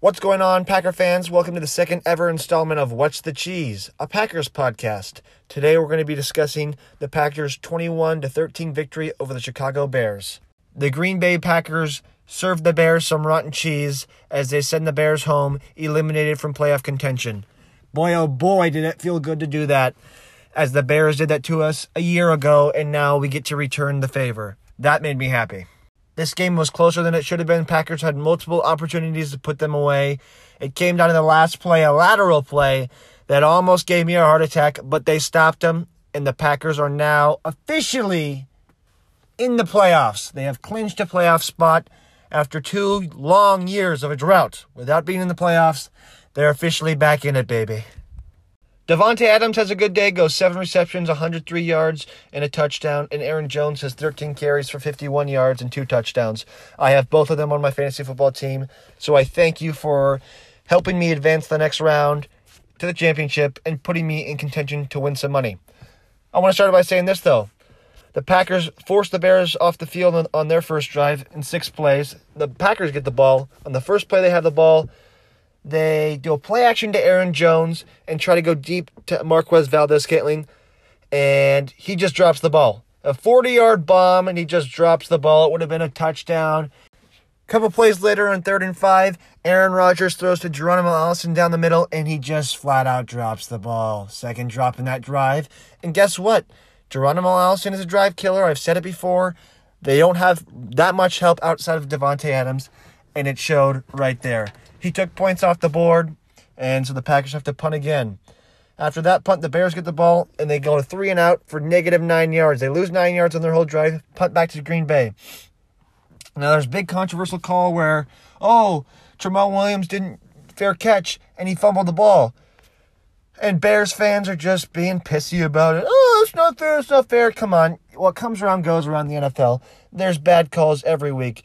What's going on, Packer fans? Welcome to the second ever installment of What's the Cheese, a Packers podcast. Today we're going to be discussing the Packers' 21 to 13 victory over the Chicago Bears. The Green Bay Packers served the Bears some rotten cheese as they send the Bears home, eliminated from playoff contention. Boy, oh boy, did it feel good to do that, as the Bears did that to us a year ago, and now we get to return the favor. That made me happy. This game was closer than it should have been. Packers had multiple opportunities to put them away. It came down to the last play, a lateral play that almost gave me a heart attack, but they stopped them, and the Packers are now officially in the playoffs. They have clinched a playoff spot after two long years of a drought without being in the playoffs. They're officially back in it, baby. Davante Adams has a good day, goes seven receptions, 103 yards, and a touchdown. And Aaron Jones has 13 carries for 51 yards and two touchdowns. I have both of them on my fantasy football team, so I thank you for helping me advance the next round to the championship and putting me in contention to win some money. I want to start by saying this though. The Packers forced the Bears off the field on, on their first drive in six plays. The Packers get the ball. On the first play, they have the ball. They do a play action to Aaron Jones and try to go deep to Marquez Valdes Scantling, and he just drops the ball. A 40 yard bomb, and he just drops the ball. It would have been a touchdown. Couple plays later on third and five, Aaron Rodgers throws to Geronimo Allison down the middle, and he just flat out drops the ball. Second drop in that drive. And guess what? Geronimo Allison is a drive killer. I've said it before. They don't have that much help outside of Davante Adams, and it showed right there. He took points off the board, and so the Packers have to punt again. After that punt, the Bears get the ball, and they go to three and out for negative nine yards. They lose nine yards on their whole drive, punt back to Green Bay. Now, there's a big controversial call where, oh, Tramon Williams didn't fair catch, and he fumbled the ball. And Bears fans are just being pissy about it. Oh, it's not fair, it's not fair. Come on. What comes around goes around the NFL. There's bad calls every week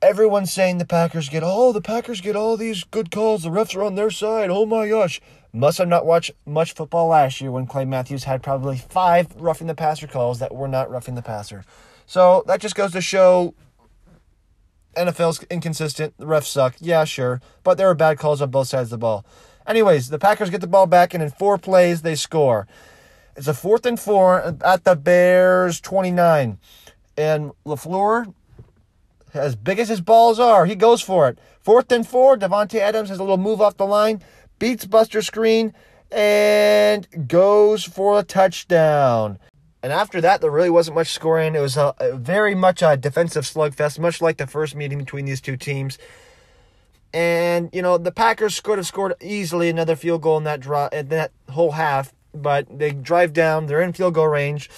everyone's saying the Packers get oh the Packers get all these good calls. The refs are on their side. Oh my gosh. Must have not watched much football last year when Clay Matthews had probably five roughing the passer calls that were not roughing the passer. So that just goes to show NFL's inconsistent. The refs suck. Yeah, sure. But there are bad calls on both sides of the ball. Anyways, the Packers get the ball back, and in four plays, they score. It's a fourth and four at the Bears 29. And LaFleur as big as his balls are, he goes for it. Fourth and four, Davante Adams has a little move off the line, beats Buster Skrine, and goes for a touchdown. And after that, there really wasn't much scoring. It was a, a very much a defensive slugfest, much like the first meeting between these two teams. And you know the Packers could have scored easily another field goal in that draw in that whole half, but they drive down. They're in field goal range.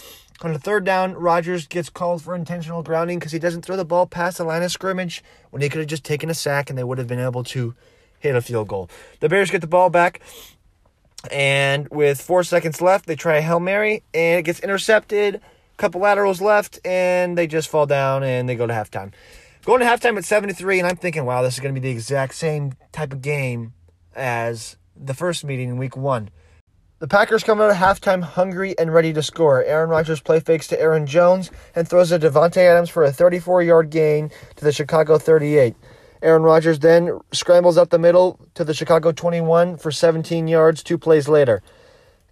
On the third down, Rodgers gets called for intentional grounding because he doesn't throw the ball past the line of scrimmage when he could have just taken a sack and they would have been able to hit a field goal. The Bears get the ball back, and with four seconds left, they try a Hail Mary, and it gets intercepted. A couple laterals left, and they just fall down and they go to halftime. Going to halftime at 73, and I'm thinking, wow, this is going to be the exact same type of game as the first meeting in week one. The Packers come out of halftime hungry and ready to score. Aaron Rodgers play fakes to Aaron Jones and throws to Davante Adams for a 34-yard gain to the Chicago 38. Aaron Rodgers then scrambles up the middle to the Chicago 21 for 17 yards two plays later.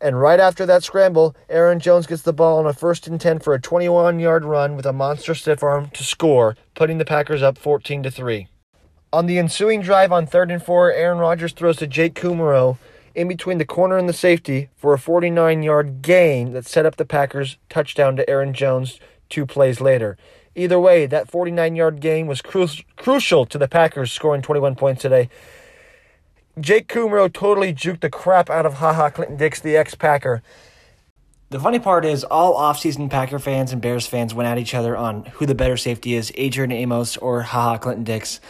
And right after that scramble, Aaron Jones gets the ball on a first and 10 for a 21 yard run with a monster stiff arm to score, putting the Packers up 14 to 3. On the ensuing drive on third and four, Aaron Rodgers throws to Jake Kumerow in between the corner and the safety for a 49 yard gain that set up the Packers' touchdown to Aaron Jones two plays later. Either way, that 49 yard gain was cru- crucial to the Packers scoring 21 points today. Jake Kumerow totally juked the crap out of Ha Ha Clinton Dix, the ex Packer. The funny part is, all offseason Packer fans and Bears fans went at each other on who the better safety is, Adrian Amos or Ha Ha Clinton Dix.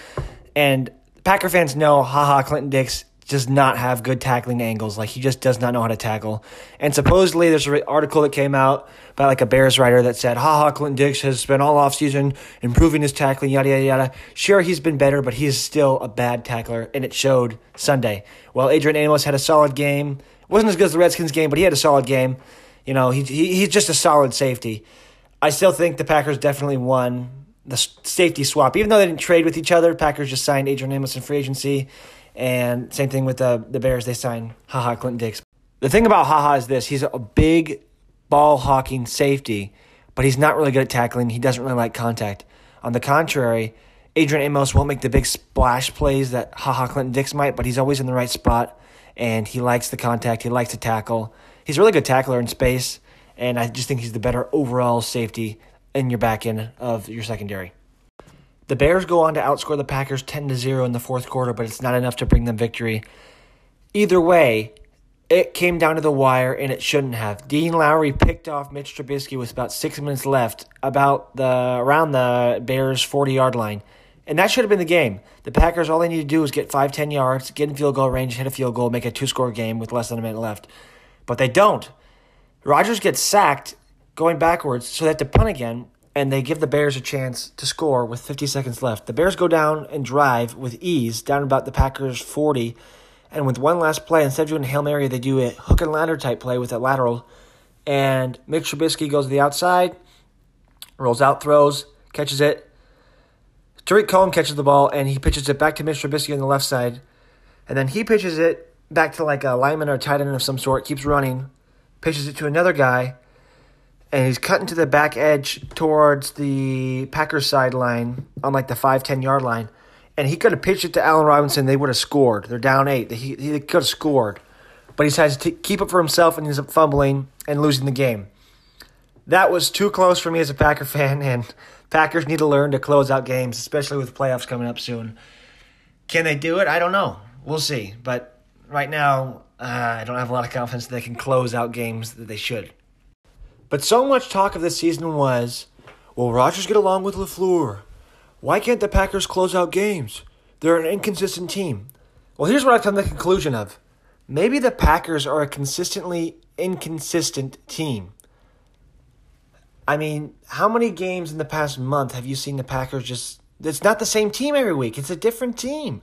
And Packer fans know Ha Ha Clinton Dix does not have good tackling angles. Like he just does not know how to tackle. And supposedly there's an article that came out by like a Bears writer that said, haha, Clinton Dix has spent all offseason improving his tackling, yada, yada, yada. Sure, he's been better, but he's still a bad tackler, and it showed Sunday. Well, Adrian Amos had a solid game. wasn't as good as the Redskins game, but he had a solid game. You know, he, he he's just a solid safety. I still think the Packers definitely won the safety swap. Even though they didn't trade with each other, Packers just signed Adrian Amos in free agency, and same thing with the the Bears. They signed HaHa Clinton Dix. The thing about HaHa is this: he's a big ball hawking safety, but he's not really good at tackling. He doesn't really like contact. On the contrary, Adrian Amos won't make the big splash plays that HaHa Clinton Dix might, but he's always in the right spot, and he likes the contact. He likes to tackle. He's a really good tackler in space, and I just think he's the better overall safety in your back end of your secondary. The Bears go on to outscore the Packers 10 to 0 in the fourth quarter, but it's not enough to bring them victory. Either way, it came down to the wire and it shouldn't have. Dean Lowry picked off Mitch Trubisky with about 6 minutes left about the around the Bears 40-yard line. And that should have been the game. The Packers all they need to do is get 5 10 yards, get in field goal range, hit a field goal, make a two-score game with less than a minute left. But they don't. Rodgers gets sacked going backwards, so they have to punt again, and they give the Bears a chance to score with 50 seconds left. The Bears go down and drive with ease, down about the Packers' 40, and with one last play, instead of doing a Hail Mary, they do a hook and ladder type play with a lateral, and Mitch Trubisky goes to the outside, rolls out, throws, catches it. Tarik Cohen catches the ball, and he pitches it back to Mitch Trubisky on the left side, and then he pitches it back to like a lineman or tight end of some sort, keeps running, pitches it to another guy, and he's cutting to the back edge towards the Packers sideline on like the 5 10 yard line. And he could have pitched it to Allen Robinson. They would have scored. They're down eight. He, he could have scored. But he decides to keep it for himself and he's fumbling and losing the game. That was too close for me as a Packer fan. And Packers need to learn to close out games, especially with playoffs coming up soon. Can they do it? I don't know. We'll see. But right now, uh, I don't have a lot of confidence that they can close out games that they should. But so much talk of this season was, will Rodgers get along with LaFleur? Why can't the Packers close out games? They're an inconsistent team. Well, here's what I've come to the conclusion of. Maybe the Packers are a consistently inconsistent team. I mean, how many games in the past month have you seen the Packers just it's not the same team every week. It's a different team.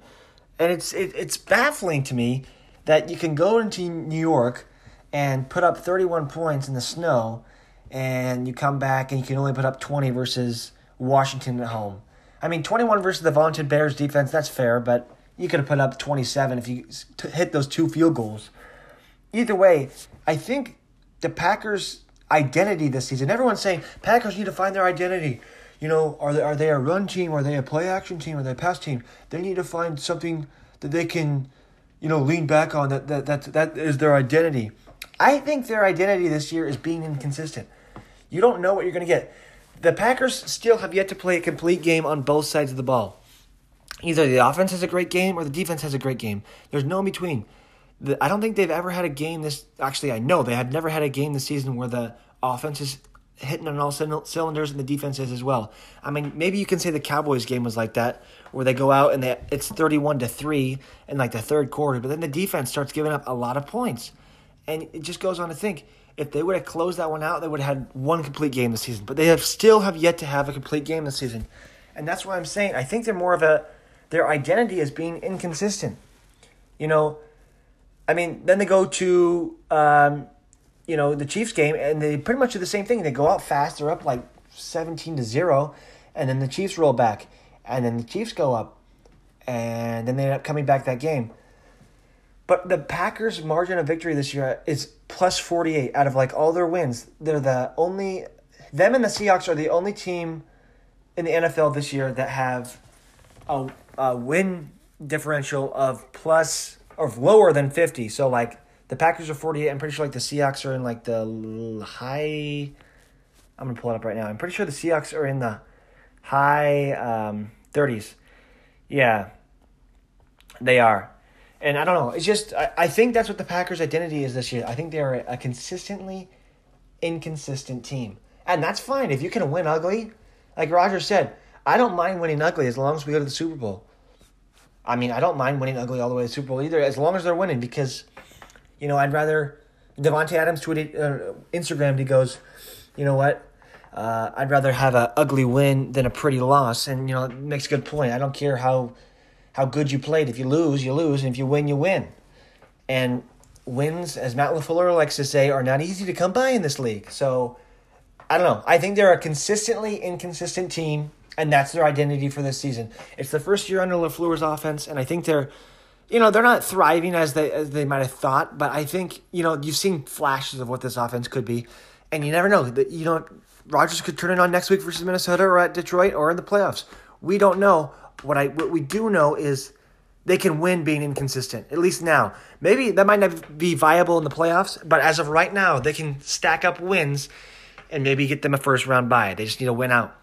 And it's it, it's baffling to me that you can go into New York and put up 31 points in the snow and you come back and you can only put up 20 versus Washington at home. I mean, 21 versus the vaunted Bears defense, that's fair, but you could have put up 27 if you hit those two field goals. Either way, I think the Packers' identity this season, everyone's saying Packers need to find their identity. You know, are they, are they a run team? Are they a play action team? Are they a pass team? They need to find something that they can, you know, lean back on that, that, that, that is their identity. I think their identity this year is being inconsistent. You don't know what you're going to get. The Packers still have yet to play a complete game on both sides of the ball. Either the offense has a great game or the defense has a great game. There's no in between. The, I don't think they've ever had a game this. Actually, I know they have never had a game this season where the offense is hitting on all cylinders and the defense is as well. I mean, maybe you can say the Cowboys game was like that, where they go out and they, it's thirty-one to three in like the third quarter, but then the defense starts giving up a lot of points, and it just goes on to think if they would have closed that one out, they would have had one complete game this season. But they have still have yet to have a complete game this season, and that's why I'm saying I think they're more of a their identity as being inconsistent. You know, I mean, then they go to um, you know the Chiefs game, and they pretty much do the same thing. They go out fast. They're up like seventeen to zero, and then the Chiefs roll back, and then the Chiefs go up, and then they end up coming back that game. But the Packers' margin of victory this year is plus 48 out of like all their wins. They're the only, them and the Seahawks are the only team in the NFL this year that have a, a win differential of plus or lower than 50. So like the Packers are 48. I'm pretty sure like the Seahawks are in like the high. I'm gonna pull it up right now. I'm pretty sure the Seahawks are in the high um, 30s. Yeah, they are. And I don't know. It's just I, I think that's what the Packers' identity is this year. I think they're a, a consistently inconsistent team, and that's fine if you can win ugly. Like Roger said, I don't mind winning ugly as long as we go to the Super Bowl. I mean, I don't mind winning ugly all the way to the Super Bowl either, as long as they're winning. Because, you know, I'd rather Davante Adams tweeted uh, Instagram. He goes, you know what? Uh, I'd rather have a ugly win than a pretty loss, and you know, makes a good point. I don't care how how good you played. If you lose, you lose, and if you win, you win. And wins, as Matt LaFleur likes to say, are not easy to come by in this league. So I don't know. I think they're a consistently inconsistent team. and that's their identity for this season. It's the first year under LaFleur's offense, and I think they're, you know, they're not thriving as they as they might have thought. But I think you know you've seen flashes of what this offense could be, and you never know that you know Rodgers could turn it on next week versus Minnesota or at Detroit or in the playoffs. We don't know. What I what we do know is they can win being inconsistent. At least now. Maybe that might not be viable in the playoffs, but as of right now, they can stack up wins and maybe get them a first round bye. They just need to win out.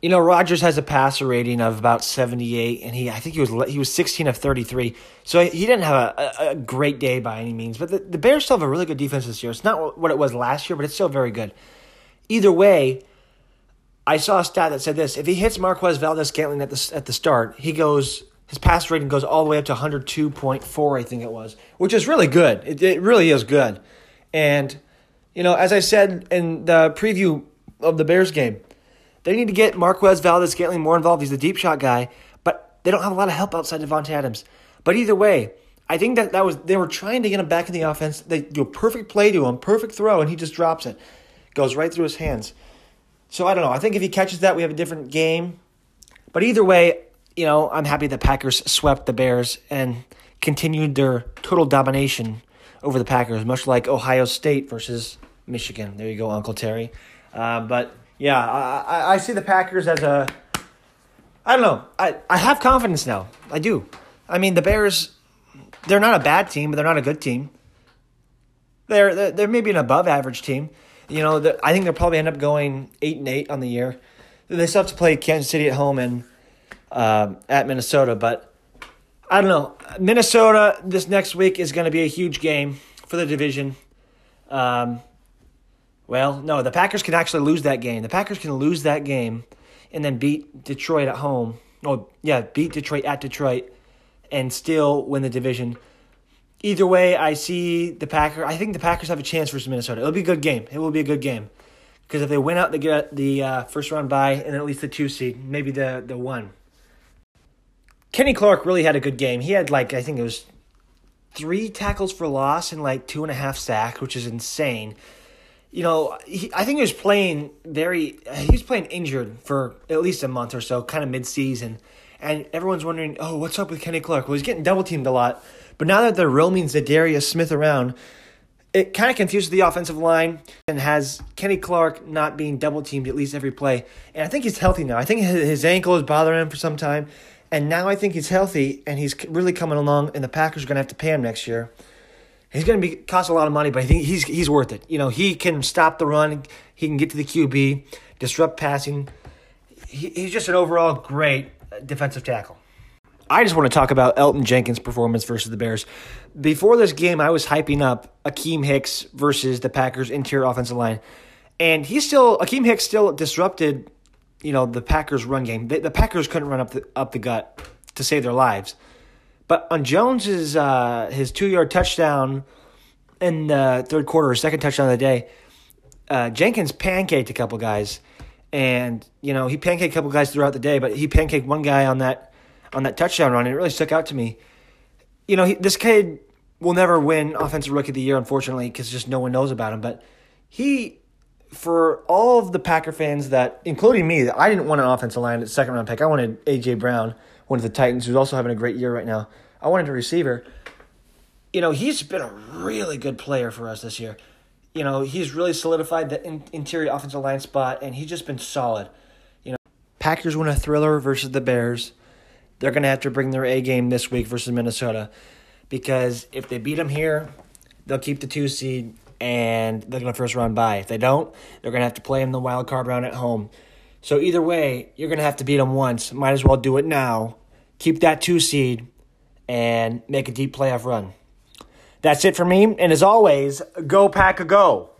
You know, Rodgers has a passer rating of about 78, and he I think he was he was 16 of 33. So he didn't have a, a, a great day by any means. But the, the Bears still have a really good defense this year. It's not what it was last year, but it's still very good. Either way, I saw a stat that said this: if he hits Marquez Valdes-Scantling at the at the start, he goes his pass rating goes all the way up to 102.4, I think it was, which is really good. It, it really is good. And, you know, as I said in the preview of the Bears game, they need to get Marquez Valdes-Scantling more involved. He's a deep shot guy, but they don't have a lot of help outside Davante Adams. But either way, I think that that was they were trying to get him back in the offense. They do a perfect play to him, perfect throw, and he just drops it, goes right through his hands. So I don't know. I think if he catches that, we have a different game. But either way, you know, I'm happy the Packers swept the Bears and continued their total domination over the Packers, much like Ohio State versus Michigan. There you go, Uncle Terry. Uh, but yeah, I, I see the Packers as a. I don't know. I, I have confidence now. I do. I mean, the Bears, they're not a bad team, but they're not a good team. They're, they're, they're maybe an above average team. You know, I think they'll probably end up going 8 and 8 on the year. They still have to play Kansas City at home and um, at Minnesota. But I don't know. Minnesota this next week is going to be a huge game for the division. Um, well, no, the Packers can actually lose that game. The Packers can lose that game and then beat Detroit at home. Oh, yeah, beat Detroit at Detroit and still win the division. Either way, I see the Packers. I think the Packers have a chance versus Minnesota. It'll be a good game. It will be a good game because if they win out, they get the uh, first round bye and at least the two seed, maybe the the one. Kenny Clark really had a good game. He had like I think it was three tackles for loss and like two and a half sacks, which is insane. You know, he, I think he was playing very. He was playing injured for at least a month or so, kind of mid-season, and everyone's wondering, oh, what's up with Kenny Clark? Well, he's getting double teamed a lot, but now that they're roaming Za'Darius Smith around, it kind of confuses the offensive line and has Kenny Clark not being double teamed at least every play. And I think he's healthy now. I think his ankle is bothering him for some time. And now I think he's healthy and he's really coming along, and the Packers are going to have to pay him next year. He's going to be cost a lot of money, but I think he's he's worth it. You know, he can stop the run, he can get to the QB, disrupt passing. He, he's just an overall great defensive tackle. I just want to talk about Elgton Jenkins' performance versus the Bears. Before this game, I was hyping up Akiem Hicks versus the Packers' interior offensive line, and he's still Akiem Hicks still disrupted you know the Packers run game. The, the Packers couldn't run up the up the gut to save their lives. But on Jones's uh, his two yard touchdown in the third quarter, second touchdown of the day, uh, Jenkins pancaked a couple guys, and you know he pancaked a couple guys throughout the day, but he pancaked one guy on that on that touchdown run, it really stuck out to me. You know, he, this kid will never win Offensive Rookie of the Year, unfortunately, because just no one knows about him. But he for all of the Packer fans that, including me, I didn't want an offensive line at second round pick. I wanted AJ Brown, one of the Titans, who's also having a great year right now. I wanted a receiver. You know, he's been a really good player for us this year. You know, he's really solidified the in- interior offensive line spot, and he's just been solid. You know, Packers win a thriller versus the Bears. They're going to have to bring their A game this week versus Minnesota because if they beat them here, they'll keep the two seed and they're going to first round bye. If they don't, they're going to have to play in the wild card round at home. So either way, you're going to have to beat them once. Might as well do it now. Keep that two seed and make a deep playoff run. That's it for me. And as always, go pack a go.